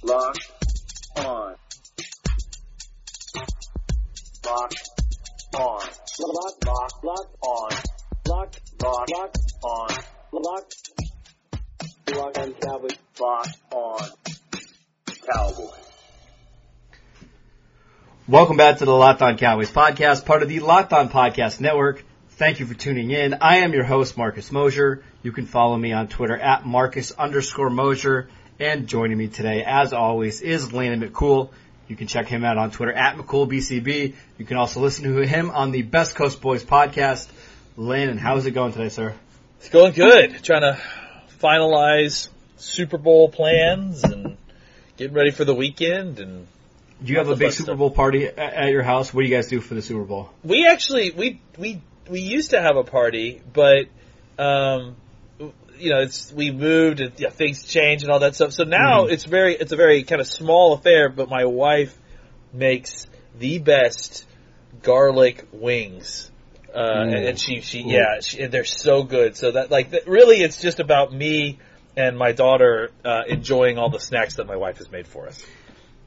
Locked on. Locked on. Locked, locked, locked on. Locked, locked, locked on. Locked. Locked on Cowboys. Locked on Cowboys. Welcome back to the Locked On Cowboys podcast, part of the Locked On Podcast Network. Thank you for tuning in. I am your host, Marcus Mosher. You can follow me on Twitter at Marcus underscore Mosher. And joining me today, as always, is Landon McCool. You can check him out on Twitter at McCoolBCB. You can also listen to him on the Best Coast Boys podcast. Landon, how's it going today, sir? It's going good. Trying to finalize Super Bowl plans and getting ready for the weekend. And Do you have a big Super. Bowl party at your house? What do you guys do for the Super Bowl? we actually we we we used to have a party, but um, you know, it's we moved and yeah, things changed and all that stuff. So now Mhm. it's very it's a very kind of small affair. But my wife makes the best garlic wings. Uh, and, and she, she, Ooh. yeah, she, and they're so good. So that, like, that, really, it's just about me and my daughter uh, enjoying all the snacks that my wife has made for us.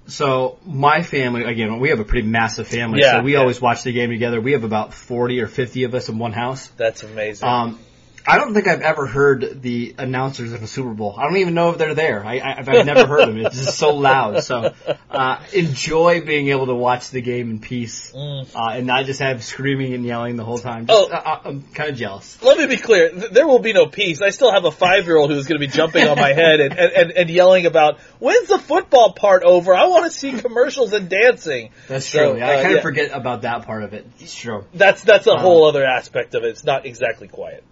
So my family, again, we have a pretty massive family, Yeah, so we yeah. always watch the game together. We have about 40 or 50 of us in one house. That's amazing. Um, I don't think I've ever heard the announcers of a Super Bowl. I don't even know if they're there. I, I, I've never heard them. It's just so loud. So uh, enjoy being able to watch the game in peace Mm. uh, and not just have screaming and yelling the whole time. Just, Oh. uh, I'm kind of jealous. Let me be clear. There will be no peace. I still have a five-year-old who's going to be jumping on my head and, and, and, yelling about, when's the football part over? I want to see commercials and dancing. That's So, true. Yeah, I uh, kind of yeah. forget about that part of it. It's true. That's, that's a Um, whole other aspect of it. It's not exactly quiet.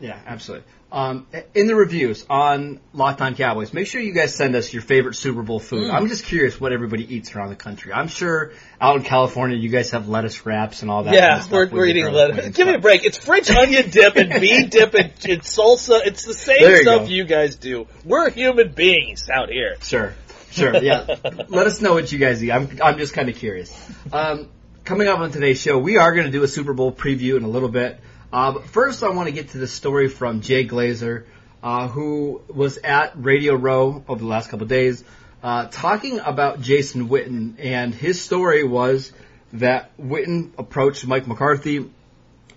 Yeah, absolutely. Um, in the reviews on Locked On Cowboys, make sure you guys send us your favorite Super Bowl food. Mm. I'm just curious what everybody eats around the country. I'm sure out in California you guys have lettuce wraps and all that. kind Yeah, of we're, we're eating lettuce. Give me a break. It's French onion dip and bean dip and, and salsa. It's the same you stuff go. you guys do. We're human beings out here. Sure, sure. Yeah, let us know what you guys eat. I'm I'm just kind of curious. Um, coming up on today's show, we are going to do a Super Bowl preview in a little bit. Uh, first, I want to get to the story from Jay Glazer, uh, who was at Radio Row over the last couple days, uh, talking about Jason Witten, and his story was that Witten approached Mike McCarthy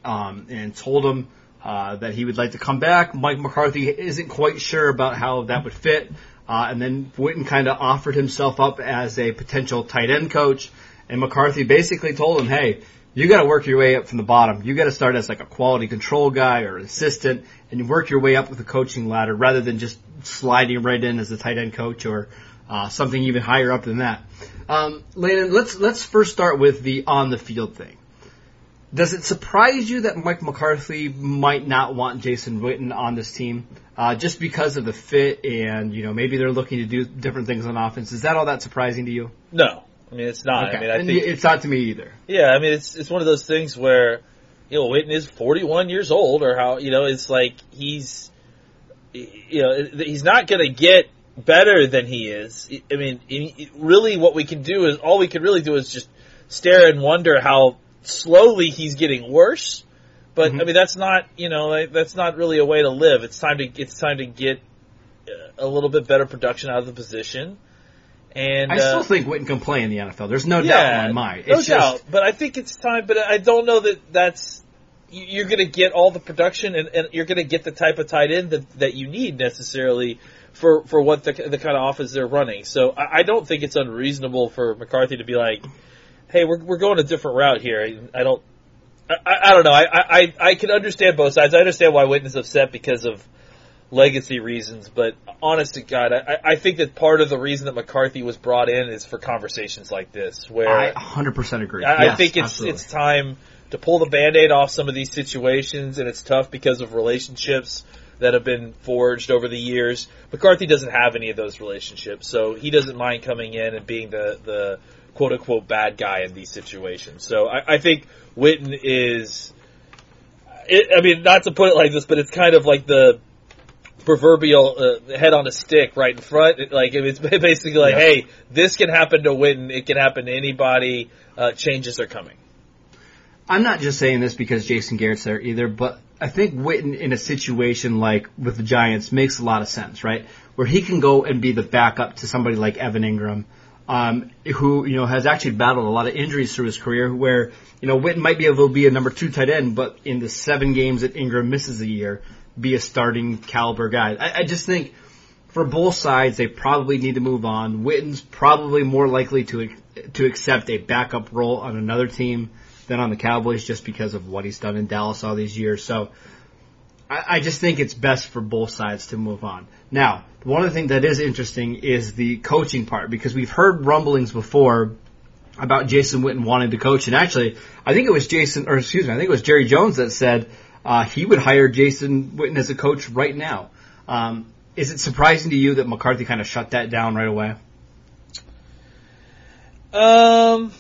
um, and told him uh, that he would like to come back. Mike McCarthy isn't quite sure about how that would fit, uh, and then Witten kind of offered himself up as a potential tight end coach, and McCarthy basically told him, "Hey, you got to work your way up from the bottom. You got to start as like a quality control guy or assistant, and you work your way up with the coaching ladder rather than just sliding right in as a tight end coach or." Uh, something even higher up than that. Um, Landon, let's let's first start with the on the field thing. Does it surprise you that Mike McCarthy might not want Jason Witten on this team, uh, just because of the fit and you know maybe they're looking to do different things on offense? Is that all that surprising to you? No, I mean it's not. I mean I and think it's not to me either. Yeah, I mean it's it's one of those things where you know Witten is 41 years old, or how you know it's like he's you know he's not going to get better than he is. I mean, really, what we can do is all we can really do is just stare and wonder how slowly he's getting worse. But Mhm. I mean, that's not you know like, that's not really a way to live. It's time to it's time to get a little bit better production out of the position. And I uh, still think Witten can play in the NFL. There's no doubt in my mind. no It's doubt. just But I think it's time. But I don't know that that's you- you're going to get all the production and, and you're going to get the type of tight end that, that you need necessarily for for what the the kind of offense they're running. So I, I don't think it's unreasonable for McCarthy to be like, "Hey, we're we're going a different route here." I don't. I, I don't know. I, I I can understand both sides. I understand why Witten's upset because of legacy reasons, but honest to God, I, I think that part of the reason that McCarthy was brought in is for conversations like this, where I 100% agree. I, I think it's absolutely. it's time to pull the band-aid off some of these situations, and it's tough because of relationships that have been forged over the years. McCarthy doesn't have any of those relationships, so he doesn't mind coming in and being the the quote unquote bad guy in these situations. So I, I think Witten is. It, I mean, not to put it like this, but it's kind of like the proverbial uh, head on a stick right in front. It- Like it's basically like, Yeah. hey, this can happen to Witten. It can happen to anybody. Uh, changes are coming. I'm not just saying this because Jason Garrett's there either, but I think Witten in a situation like with the Giants makes a lot of sense, right? Where he can go and be the backup to somebody like Evan Engram, um, who you know has actually battled a lot of injuries through his career. Where you know Witten might be able to be a number two tight end, but in the seven games that Ingram misses a year, be a starting caliber guy. I, I just think for both sides, they probably need to move on. Witten's probably more likely to to accept a backup role on another team than on the Cowboys, just because of what he's done in Dallas all these years. So I, I just think it's best for both sides to move on. Now, one of the things that is interesting is the coaching part because we've heard rumblings before about Jason Witten wanting to coach, and actually, I think it was Jason, or excuse me, I think it was Jerry Jones that said uh, he would hire Jason Witten as a coach right now. Um, is it surprising to you that McCarthy kind of shut that down right away? Um,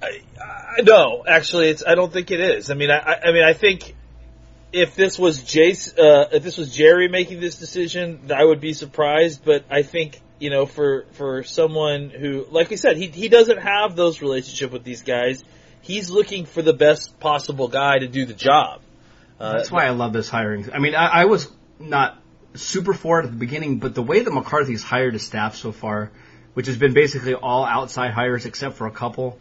I, I, no, actually, it's. I don't think it is. I mean, I, I mean, I think if this was Jace, uh, if this was Jerry making this decision, I would be surprised. But I think you know, for for someone who, like we said, he he doesn't have those relationship with these guys. He's looking for the best possible guy to do the job. Uh, That's why I love this hiring. I mean, I, I was not super for it at the beginning, but the way that McCarthy's hired his staff so far, which has been basically all outside hires except for a couple,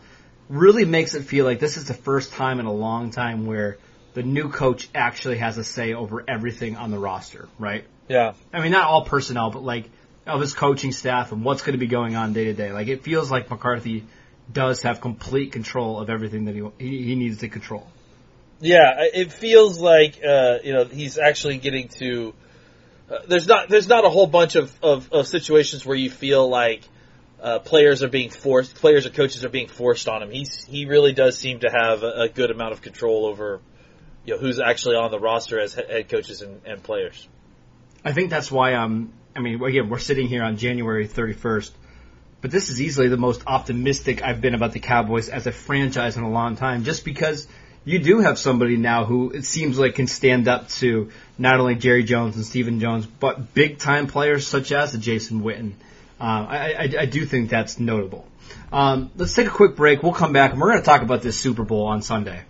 really makes it feel like this is the first time in a long time where the new coach actually has a say over everything on the roster, right? Yeah. I mean, not all personnel, but like of his coaching staff and what's going to be going on day to day. Like it feels like McCarthy does have complete control of everything that he he, he needs to control. Yeah, it feels like uh, you know he's actually getting to uh, there's not there's not a whole bunch of, of, of situations where you feel like uh, players are being forced, players or coaches are being forced on him. He's he really does seem to have a, a good amount of control over you know who's actually on the roster as head coaches and, and players. I think that's why um I mean again we're sitting here on January 31st, but this is easily the most optimistic I've been about the Cowboys as a franchise in a long time, just because you do have somebody now who it seems like can stand up to not only Jerry Jones and Stephen Jones, but big time players such as a Jason Witten. Uh, I, I, I, do think that's notable. Um, let's take a quick break. We'll come back and we're going to talk about this Super Bowl on Sunday.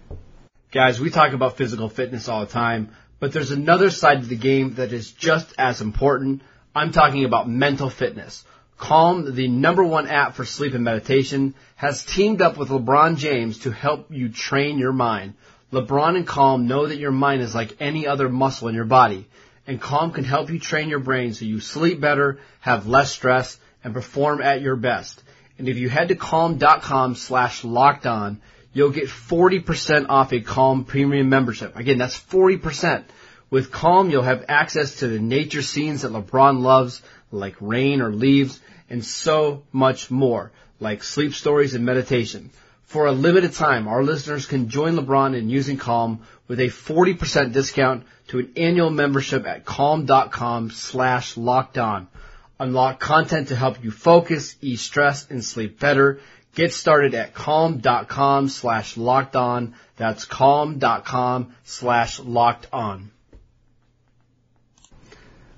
Guys, we talk about physical fitness all the time, but there's another side to the game that is just as important. I'm talking about mental fitness. Calm, the number one app for sleep and meditation, has teamed up with LeBron James to help you train your mind. LeBron and Calm know that your mind is like any other muscle in your body, and Calm can help you train your brain so you sleep better, have less stress, and perform at your best. And if you head to calm.com slash locked on, you'll get 40% off a Calm premium membership. Again, that's 40%. With Calm, you'll have access to the nature scenes that LeBron loves, like rain or leaves, and so much more, like sleep stories and meditation. For a limited time, our listeners can join LeBron in using Calm with a 40% discount to an annual membership at calm.com slash locked on. Unlock content to help you focus, ease stress, and sleep better. Get started at calm.com slash locked on. That's calm.com slash locked on.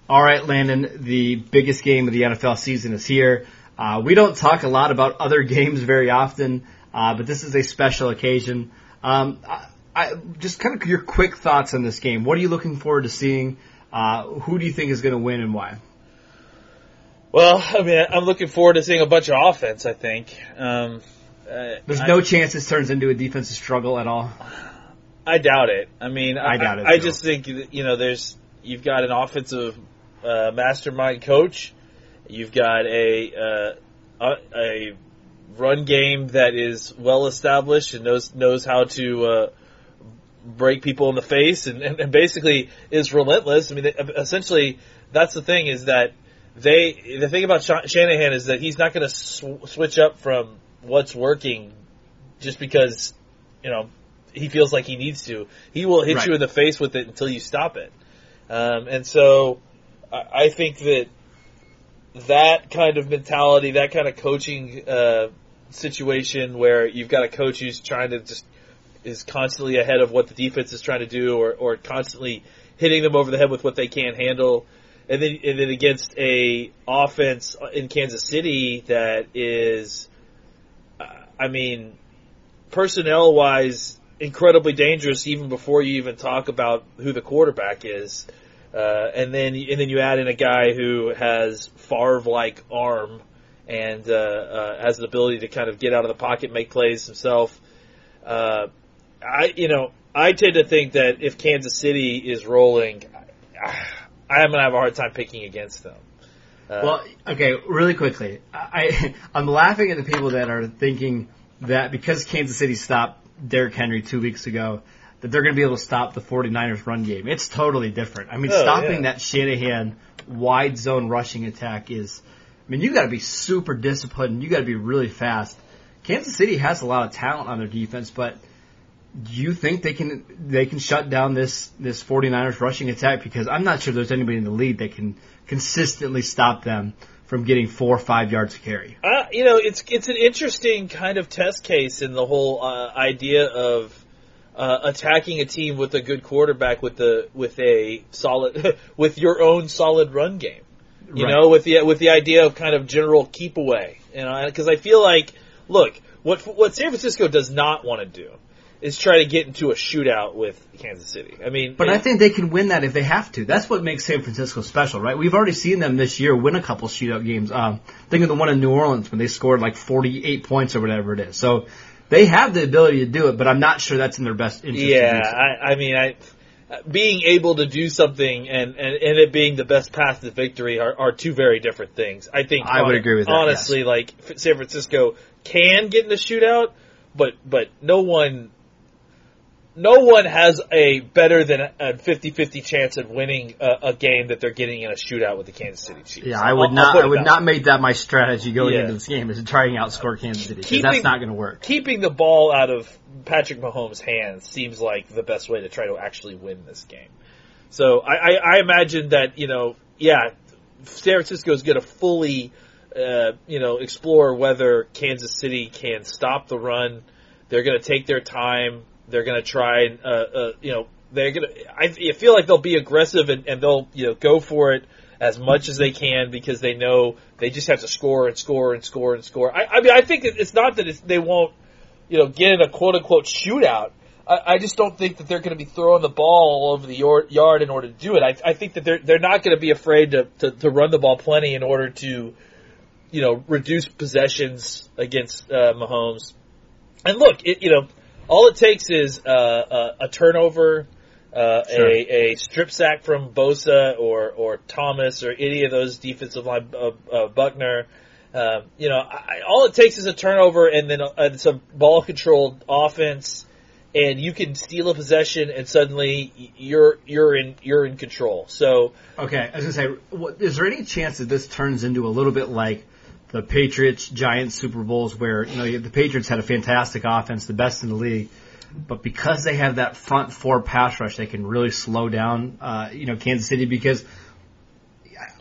All right, Landon, the biggest game of the NFL season is here. Uh, we don't talk a lot about other games very often, uh, but this is a special occasion. Um, I, I, just kind of your quick thoughts on this game. What are you looking forward to seeing? Uh, who do you think is going to win and why? Well, I mean, I'm looking forward to seeing a bunch of offense. I think. Um, uh, There's no I, chance this turns into a defensive struggle at all. I doubt it. I mean, I, I doubt it. I, I just think you know, there's you've got an offensive uh, mastermind coach. You've got a uh, a run game that is well established and knows knows how to uh, break people in the face and, and, and, basically is relentless. I mean, essentially, that's the thing is that they the thing about Shanahan is that he's not going to sw- switch up from what's working just because you know he feels like he needs to. He will hit right. you in the face with it until you stop it. Um, and so I think that that kind of mentality, that kind of coaching uh, situation where you've got a coach who's trying to just is constantly ahead of what the defense is trying to do, or, or constantly hitting them over the head with what they can't handle, and then and then against a offense in Kansas City that is, I mean, personnel wise, incredibly dangerous even before you even talk about who the quarterback is. Uh, and then and then you add in a guy who has Favre like arm and uh, uh, has the ability to kind of get out of the pocket, make plays himself. Uh, I you know I tend to think that if Kansas City is rolling, I, am gonna have a hard time picking against them. Uh, well, okay, really quickly, I I'm laughing at the people that are thinking that because Kansas City stopped Derrick Henry two weeks ago, that they're going to be able to stop the 49ers run game. It's totally different. I mean, Oh, stopping yeah. that Shanahan wide zone rushing attack is, I mean, you got to be super disciplined. You got to be really fast. Kansas City has a lot of talent on their defense, but do you think they can they can shut down this this 49ers rushing attack? Because I'm not sure there's anybody in the league that can consistently stop them from getting four or five yards of carry. Uh, you know, it's it's an interesting kind of test case in the whole uh, idea of uh, attacking a team with a good quarterback with the with a solid with your own solid run game. You Right. know, with the with the idea of kind of general keep away. You know, because I feel like, look, what what San Francisco does not want to do is try to get into a shootout with Kansas City. I mean, But it- I think they can win that if they have to. That's what makes San Francisco special, right? We've already seen them this year win a couple shootout games. Um, think of the one in New Orleans when they scored like 48 points or whatever it is. So they have the ability to do it, but I'm not sure that's in their best interest. Yeah. I, I mean, I being able to do something and, and, and it being the best path to victory are, are two very different things. I think I would agree with that, Honestly, like San Francisco can get in the shootout, but but no one. No one has a better than a 50-50 chance of winning a, a game that they're getting in a shootout with the Kansas City Chiefs. Yeah, I I'll- would I'll not. I would not make that my strategy going Yeah. into this game is trying to outscore Kansas City. Keeping- that's not going to work. keeping the ball out of Patrick Mahomes' hands seems like the best way to try to actually win this game. So I, I, I imagine that you know, yeah, San Francisco is going to fully, uh, you know, explore whether Kansas City can stop the run. They're going to take their time. They're going to try and, uh, uh, you know, they're going to. I feel like they'll be aggressive and, and they'll, you know, go for it as much as they can because they know they just have to score and score and score and score. I, I mean, I think it's not that it's, they won't, you know, get in a quote unquote shootout. I, I just don't think that they're going to be throwing the ball all over the yard in order to do it. I, I think that they're they're not going to be afraid to, to to run the ball plenty in order to, you know, reduce possessions against uh, Mahomes. And look, it, you know, all it takes is uh, a, a turnover, uh, Sure. a, a strip sack from Bosa or or Thomas or any of those defensive line uh, uh, Buckner. Um, you know, I, all it takes is a turnover and then a, and some ball controlled offense, and you can steal a possession, and suddenly you're you're in you're in control. So Okay, I was gonna say, is there any chance that this turns into a little bit like the Patriots Giants Super Bowls, where you know the Patriots had a fantastic offense, the best in the league, but because they have that front four pass rush, they can really slow down, uh, you know, Kansas City because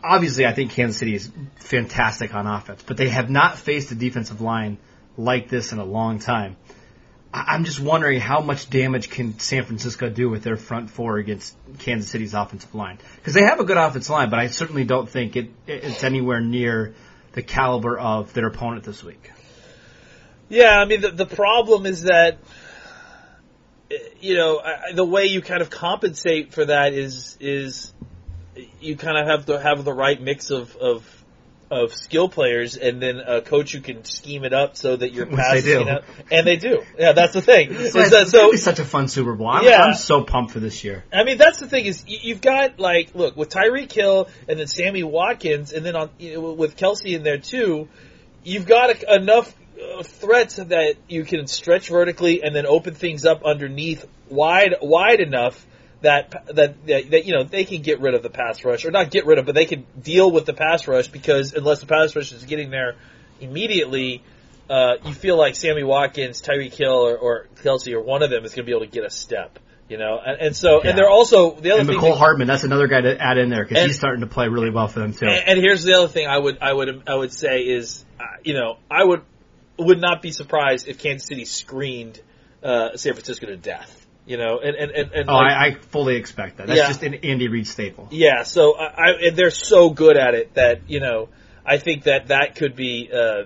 obviously I think Kansas City is fantastic on offense, but they have not faced a defensive line like this in a long time. I'm just wondering how much damage can San Francisco do with their front four against Kansas City's offensive line? Because they have a good offensive line, but I certainly don't think it, it's anywhere near the caliber of their opponent this week. Yeah, I mean the the problem is that you know I- the way you kind of compensate for that is is you kind of have to have the right mix of of of skill players and then a coach who can scheme it up so that your Which pass they do. you know, and they do yeah that's the thing It's, that- it's so gonna such a fun Super Bowl. I'm, Yeah. I'm so pumped for this year. I mean, that's the thing is you, you've got like look with Tyreek Hill and then Sammy Watkins and then on you know, with Kelce in there too. You've got a, enough uh, threats that you can stretch vertically and then open things up underneath wide wide enough that that that, that you know they can get rid of the pass rush or not get rid of, but they can deal with the pass rush because unless the pass rush is getting there immediately. Uh, you feel like Sammy Watkins, Tyreek Hill, or, or Kelce, or one of them is going to be able to get a step, you know, and, and so Yeah. and they're also the other And thing. Mecole that- Hardman, that's another guy to add in there because he's starting to play really well for them too. and, and here's the other thing I would I would I would say is uh, you know I would would not be surprised if Kansas City screened uh, San Francisco to death. You know, and and and, and oh, like- I, I fully expect that. That's Yeah. just an Andy Reid staple. yeah. So I, I and they're so good at it that you know I think that that could be uh,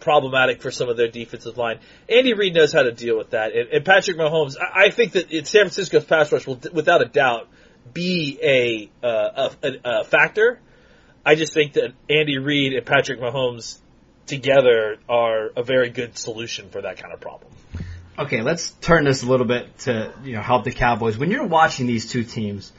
problematic for some of their defensive line. Andy Reid knows how to deal with that, and, and Patrick Mahomes. I, I think that San Francisco's pass rush will, without a doubt, be a, uh, a, a, a factor. I just think that Andy Reid and Patrick Mahomes together are a very good solution for that kind of problem. Okay, let's turn this a little bit to you know help the Cowboys. When you're watching these two teams,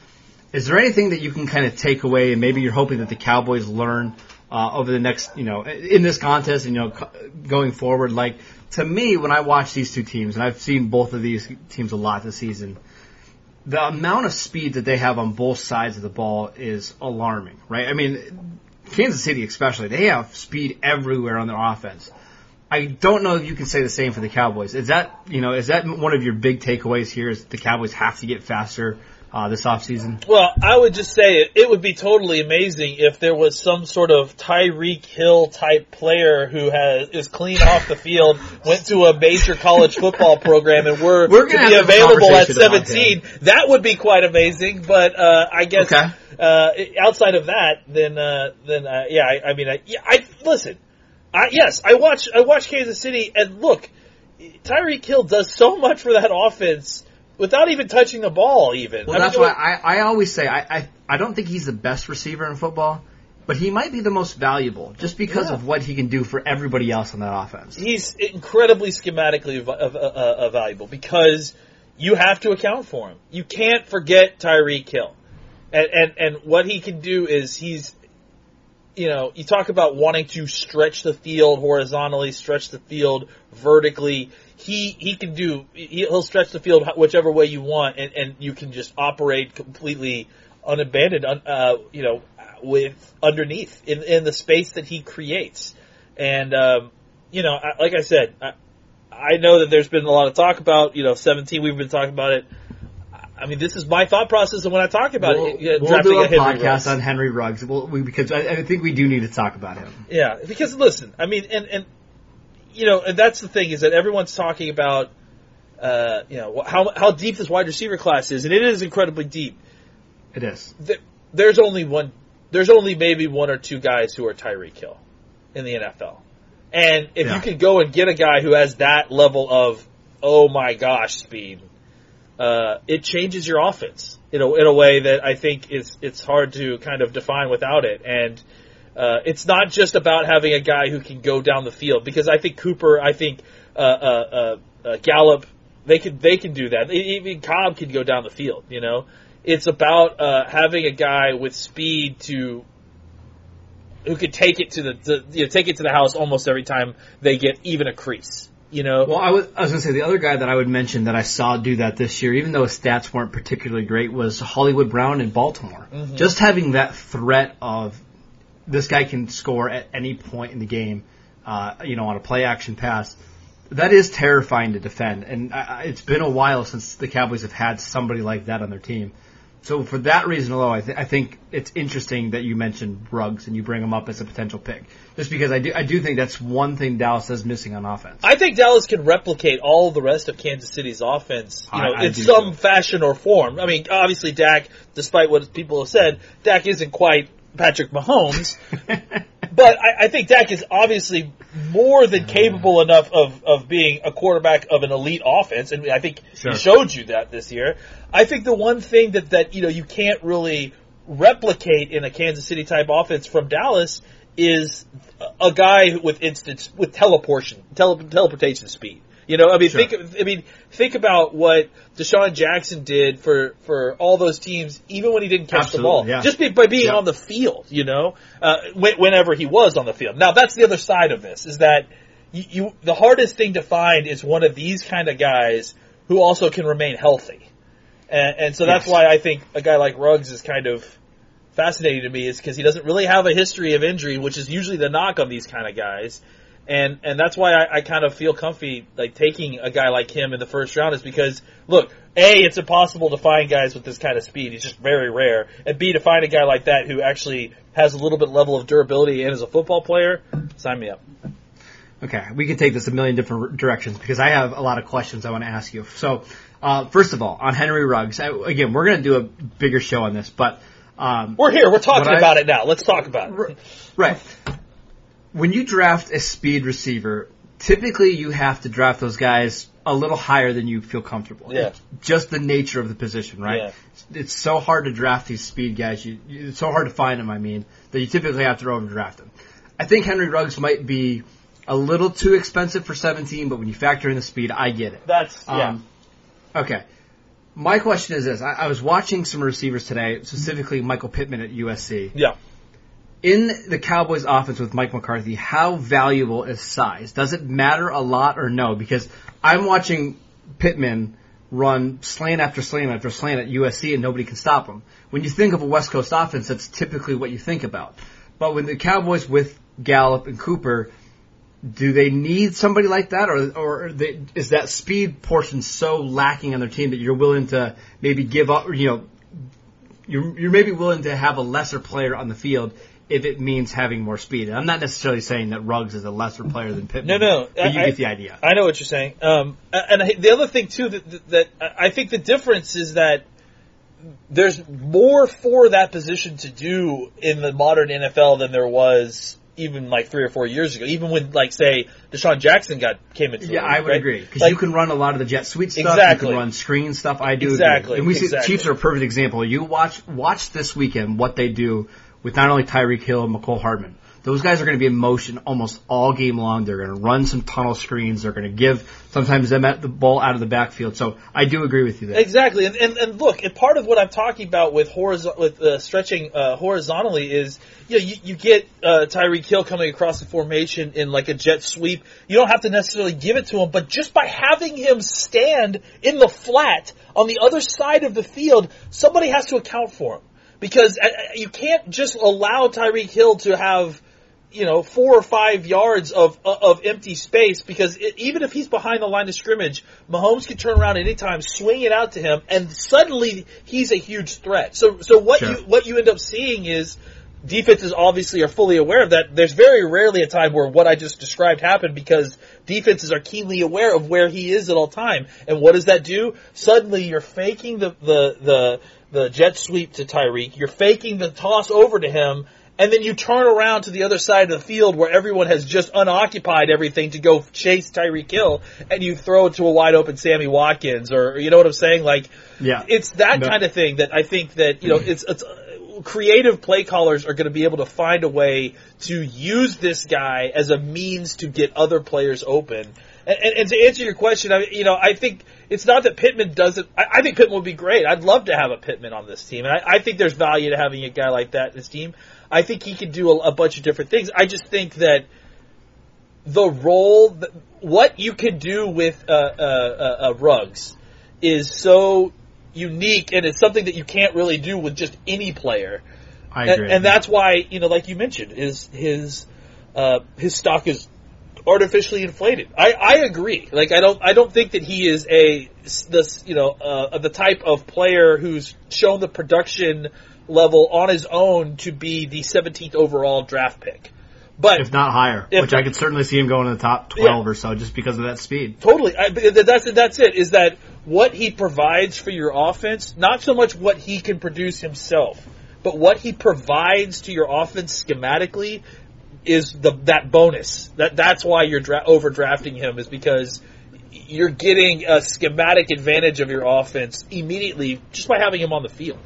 is there anything that you can kind of take away, and maybe you're hoping that the Cowboys learn uh, over the next you know in this contest, and you know going forward? Like to me, when I watch these two teams, and I've seen both of these teams a lot this season, the amount of speed that they have on both sides of the ball is alarming, right? I mean, Kansas City especially, they have speed everywhere on their offense. I don't know if you can say the same for the Cowboys. Is that you know is that one of your big takeaways here? Is the Cowboys have to get faster uh, this offseason? Well, I would just say it, it would be totally amazing if there was some sort of Tyreek Hill type player who has is clean off the field, went to a major college football program, and were We're to be available at 17. That would be quite amazing. But uh, I guess Okay. uh, outside of that, then uh, then uh, yeah, I, I mean, I, yeah, I listen. I, yes, I watch I watch Kansas City, and look, Tyreek Hill does so much for that offense without even touching the ball. Even Well, I mean, that's why I, I always say I, I I don't think he's the best receiver in football, but he might be the most valuable just because Yeah. of what he can do for everybody else on that offense. he's incredibly schematically v- uh, uh, uh, valuable because you have to account for him. You can't forget Tyreek Hill, and and and what he can do is he's, you know, you talk about wanting to stretch the field horizontally, stretch the field vertically. He he can do he- he'll stretch the field whichever way you want, and and you can just operate completely unabandoned, un- uh, you know, with underneath in in the space that he creates, and um, you know, I, like I said, I, I know that there's been a lot of talk about, you know, 17. We've been talking about it. I mean, this is my thought process, and when I talk about We'll, it, yeah, we'll do a Henry podcast Ruggs. on Henry Ruggs we'll, we, because I, I think we do need to talk about him. Yeah, because listen, I mean, and and you know, and that's the thing is that everyone's talking about, uh, you know, how how deep this wide receiver class is, and it is incredibly deep. It is. Th- There's only one. There's only maybe one or two guys who are Tyreek Hill in the NFL, and if Yeah. you can go and get a guy who has that level of oh my gosh speed, uh, it changes your offense in a in a way that I think is it's hard to kind of define without it, and. Uh, it's not just about having a guy who can go down the field because I think Cooper, I think uh, uh, uh, uh, Gallup, they can they can do that. Even Cobb can go down the field. You know, it's about having a guy with speed to who could take it to the, the you know, take it to the house almost every time they get even a crease. You know, Well, I was, I was going to say the other guy that I would mention that I saw do that this year, even though his stats weren't particularly great, was Hollywood Brown in Baltimore. Mm-hmm. Just having that threat of this guy can score at any point in the game, uh, you know, on a play action pass, that is terrifying to defend. And I, I- it's been a while since the Cowboys have had somebody like that on their team. So for that reason alone, I, th- I think it's interesting that you mentioned Ruggs and you bring him up as a potential pick, just because I do I do think that's one thing Dallas is missing on offense. I think Dallas can replicate all the rest of Kansas City's offense, you know, I- I in some too. fashion or form. I mean, obviously Dak, despite what people have said, Dak isn't quite Patrick Mahomes, but I, I think Dak is obviously more than capable enough of, of being a quarterback of an elite offense, and I think Sure. he showed you that this year. I think the one thing that, that you know you can't really replicate in a Kansas City type offense from Dallas is a- guy with instant with teleportation tele, teleportation speed. You know, I mean, Sure. think. I mean, think about what DeSean Jackson did for for all those teams, even when he didn't catch Absolutely, the ball, yeah. just be, by being Yeah. on the field. You know, uh, when, whenever he was on the field. Now, that's the other side of this: is that you, you the hardest thing to find is one of these kind of guys who also can remain healthy, and, and so that's Yes. why I think a guy like Ruggs is kind of fascinating to me is because he doesn't really have a history of injury, which is usually the knock on these kind of guys. And and that's why I, I kind of feel comfy like taking a guy like him in the first round is because look, a it's impossible to find guys with this kind of speed. He's just very rare. And b to find a guy like that who actually has a little bit level of durability and is a football player, sign me up. Okay, we can take this a million different directions because I have a lot of questions I want to ask you. So, uh, first of all, on Henry Ruggs, I, again, we're going to do a bigger show on this, but um, We're here. We're talking What I- about it now. Let's talk about it. right. When you draft a speed receiver, typically you have to draft those guys a little higher than you feel comfortable. Yeah. It's just the nature of the position, right? Yeah. It's so hard to draft these speed guys. You, you- it's so hard to find them. I mean, that you typically have to overdraft them. Draft them. I think Henry Ruggs might be a little too expensive for 17, but when you factor in the speed, I get it. That's Um, okay. My question is this: I, I was watching some receivers today, specifically Michael Pittman at USC. yeah. In the Cowboys' offense with Mike McCarthy, how valuable is size? Does it matter a lot or no? Because I'm watching Pittman run slant after slant after slant at USC, and nobody can stop him. When you think of a West Coast offense, that's typically what you think about. But when the Cowboys with Gallup and Cooper, do they need somebody like that, or or they, is that speed portion so lacking on their team that you're willing to maybe give up? You know, you're you're maybe willing to have a lesser player on the field if it means having more speed. And I'm not necessarily saying that Ruggs is a lesser player than Pittman. No, no, but you I- get the idea. I know what you're saying. Um, and I, the other thing too that, that, that I think the difference is that there's more for that position to do in the modern NFL than there was even like three or four years ago. Even when like say DeSean Jackson got came into the yeah, league, I would right? agree because Like, you can run a lot of the jet sweep stuff. Exactly. You can run screen stuff. I do Exactly, agree. And we see exactly. Chiefs are a perfect example. You watch watch this weekend what they do with not only Tyreek Hill and Mecole Hardman. Those guys are going to be in motion almost all game long. They're going to run some tunnel screens. They're going to give sometimes them at the ball out of the backfield. So I do agree with you there. Exactly, and, and and look, and part of what I'm talking about with with uh, stretching uh, horizontally is, you know, you, you get uh, Tyreek Hill coming across the formation in like a jet sweep. You don't have to necessarily give it to him, but just by having him stand in the flat on the other side of the field, somebody has to account for him because uh, uh, you can't just allow Tyreek Hill to have you know, four or five yards of of empty space because it, even if he's behind the line of scrimmage, Mahomes can turn around anytime, swing it out to him, and suddenly he's a huge threat. So, so what Sure. you what you end up seeing is defenses obviously are fully aware of that. There's very rarely a time where what I just described happened because defenses are keenly aware of where he is at all time. And what does that do? Suddenly you're faking the the the, the jet sweep to Tyreek. You're faking the toss over to him. And then you turn around to the other side of the field where everyone has just unoccupied everything to go chase Tyreek Hill, and you throw it to a wide open Sammy Watkins, or you know what I'm saying? Like, Yeah. it's that No. kind of thing that I think that you know it's, it's creative play callers are going to be able to find a way to use this guy as a means to get other players open. And, and, and to answer your question, I, you know, I think it's not that Pittman doesn't. I, I think Pittman would be great. I'd love to have a Pittman on this team, and I, I think there's value to having a guy like that in this team. I think he can do a, a bunch of different things. I just think that the role, what you can do with uh, uh, uh, uh, Ruggs is so unique, and it's something that you can't really do with just any player. I And, agree. and that's why, you know, like you mentioned, his his uh, his stock is artificially inflated. I, I agree. Like I don't I don't think that he is a this you know uh, the type of player who's shown the production level on his own to be the 17th overall draft pick. But if not higher, If- which I could certainly see him going in the top 12 or so just because of that speed. Totally. I, that's that's it. Is that what he provides for your offense? Not so much what he can produce himself, but what he provides to your offense schematically is the that bonus. That that's why you're dra- overdrafting him is because you're getting a schematic advantage of your offense immediately just by having him on the field.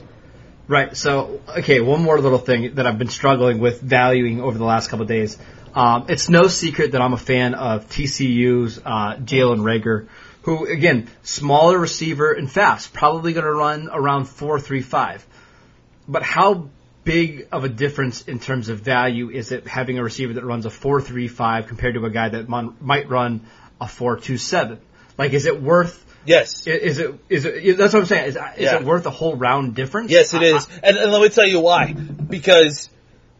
Right. So, okay, one more little thing that I've been struggling with valuing over the last couple of days. Um, it's no secret that I'm a fan of TCU's uh, Jalen Reagor, who again, smaller receiver and fast, probably going to run around four three five. But how big of a difference in terms of value is it having a receiver that runs a four three five compared to a guy that mon- might run a four two seven? Like, is it worth? Yes. Is it? Is it? That's what I'm saying. Is, is Yeah. it worth a whole round difference? Yes, it I- is. And, and let me tell you why. Because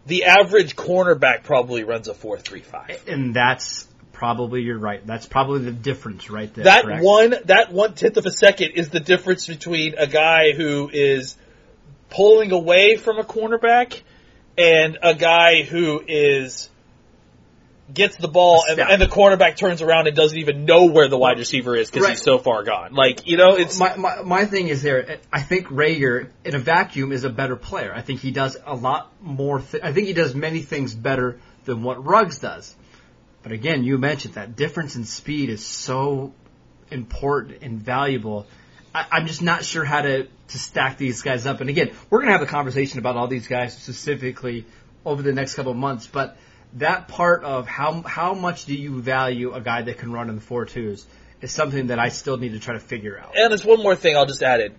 the average cornerback probably runs a four three five. And that's probably you're right. That's probably the difference right there. That correct? one that one tenth of a second is the difference between a guy who is pulling away from a cornerback and a guy who is gets the ball and, and the cornerback turns around and doesn't even know where the wide receiver is because Right. he's so far gone. Like you know, it's my, my my thing is there. I think Reagor in a vacuum is a better player. I think he does a lot more. Th- I think he does many things better than what Ruggs does. But again, you mentioned that difference in speed is so important and valuable. I, I'm just not sure how to to stack these guys up. And again, we're gonna have a conversation about all these guys specifically over the next couple of months. But that part of how how much do you value a guy that can run in the four twos is something that I still need to try to figure out. And there's one more thing I'll just add in.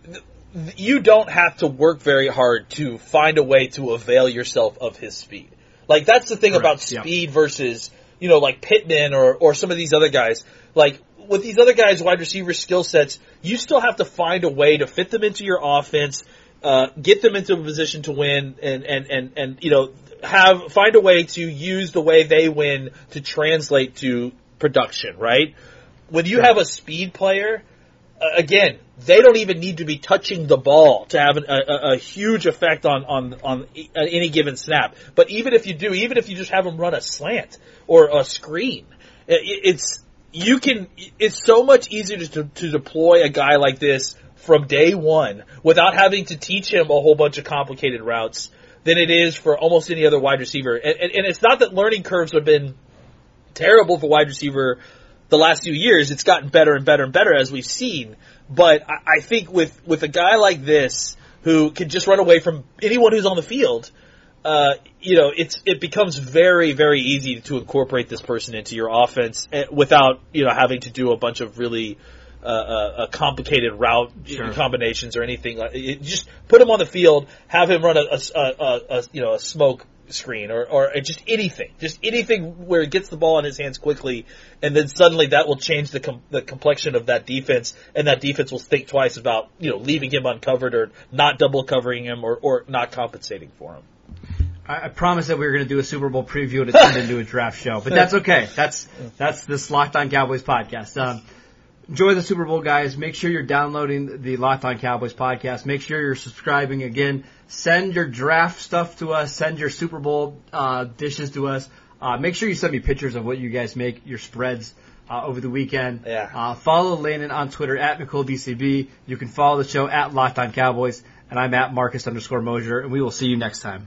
You don't have to work very hard to find a way to avail yourself of his speed. Like that's the thing Correct, about speed versus, you know, like Pittman or, or some of these other guys. Like with these other guys' wide receiver skill sets, you still have to find a way to fit them into your offense, uh, get them into a position to win and, and, and, and, you know, have, find a way to use the way they win to translate to production, right? When you have a speed player, uh, again, they don't even need to be touching the ball to have an, a, a, huge effect on on on uh, any given snap. But even if you do, even if you just have them run a slant or a screen, i- i- it's you can. It's so much easier to, to deploy a guy like this from day one without having to teach him a whole bunch of complicated routes than it is for almost any other wide receiver. And, and, and it's not that learning curves have been terrible for wide receiver the last few years. It's gotten better and better and better as we've seen. But I, I think with with a guy like this who can just run away from anyone who's on the field, uh, you know, it's it becomes very very easy to incorporate this person into your offense eh, without you know having to do a bunch of really. Uh, uh, complicated route Sure. combinations or anything like it, just put him on the field, have him run a, a, a, a, a you know a smoke screen or, or just anything, just anything where it gets the ball in his hands quickly, and then suddenly that will change the com- the complexion of that defense, and that defense will think twice about you know leaving him uncovered or not double covering him or, or not compensating for him. I, I promised that we were going to do a Super Bowl preview and it turned into a draft show, but that's okay. That's that's this Locked On Cowboys podcast. Um, enjoy the Super Bowl, guys. Make sure you're downloading the Locked On Cowboys podcast. Make sure you're subscribing. Again, send your draft stuff to us. Send your Super Bowl uh, dishes to us. Uh, make sure you send me pictures of what you guys make your spreads. Uh, over the weekend. Yeah. Uh, follow Landon on Twitter at McCoolBCB. You can follow the show at Locked On Cowboys. And I'm at Marcus underscore Mosher. And we will see you next time.